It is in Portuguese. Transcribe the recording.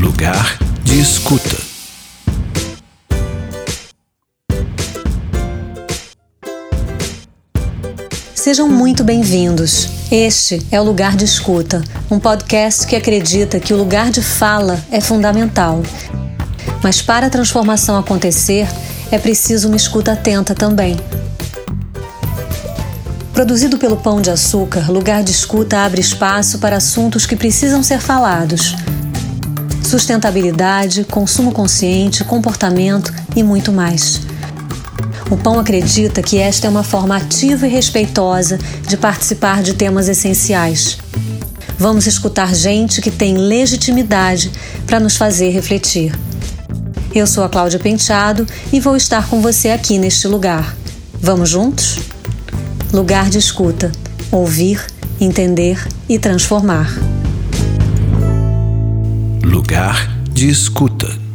Lugar de escuta. Sejam muito bem-vindos. Este é o Lugar de Escuta, um podcast que acredita que o lugar de fala é fundamental. Mas para a transformação acontecer, é preciso uma escuta atenta também. Produzido pelo Pão de Açúcar, Lugar de Escuta abre espaço para assuntos que precisam ser falados. Sustentabilidade, consumo consciente, comportamento e muito mais. O Pão acredita que esta é uma forma ativa e respeitosa de participar de temas essenciais. Vamos escutar gente que tem legitimidade para nos fazer refletir. Eu sou a Cláudia Penteado e vou estar com você aqui neste lugar. Vamos juntos? Lugar de escuta. Ouvir, entender e transformar. Lugar de escuta.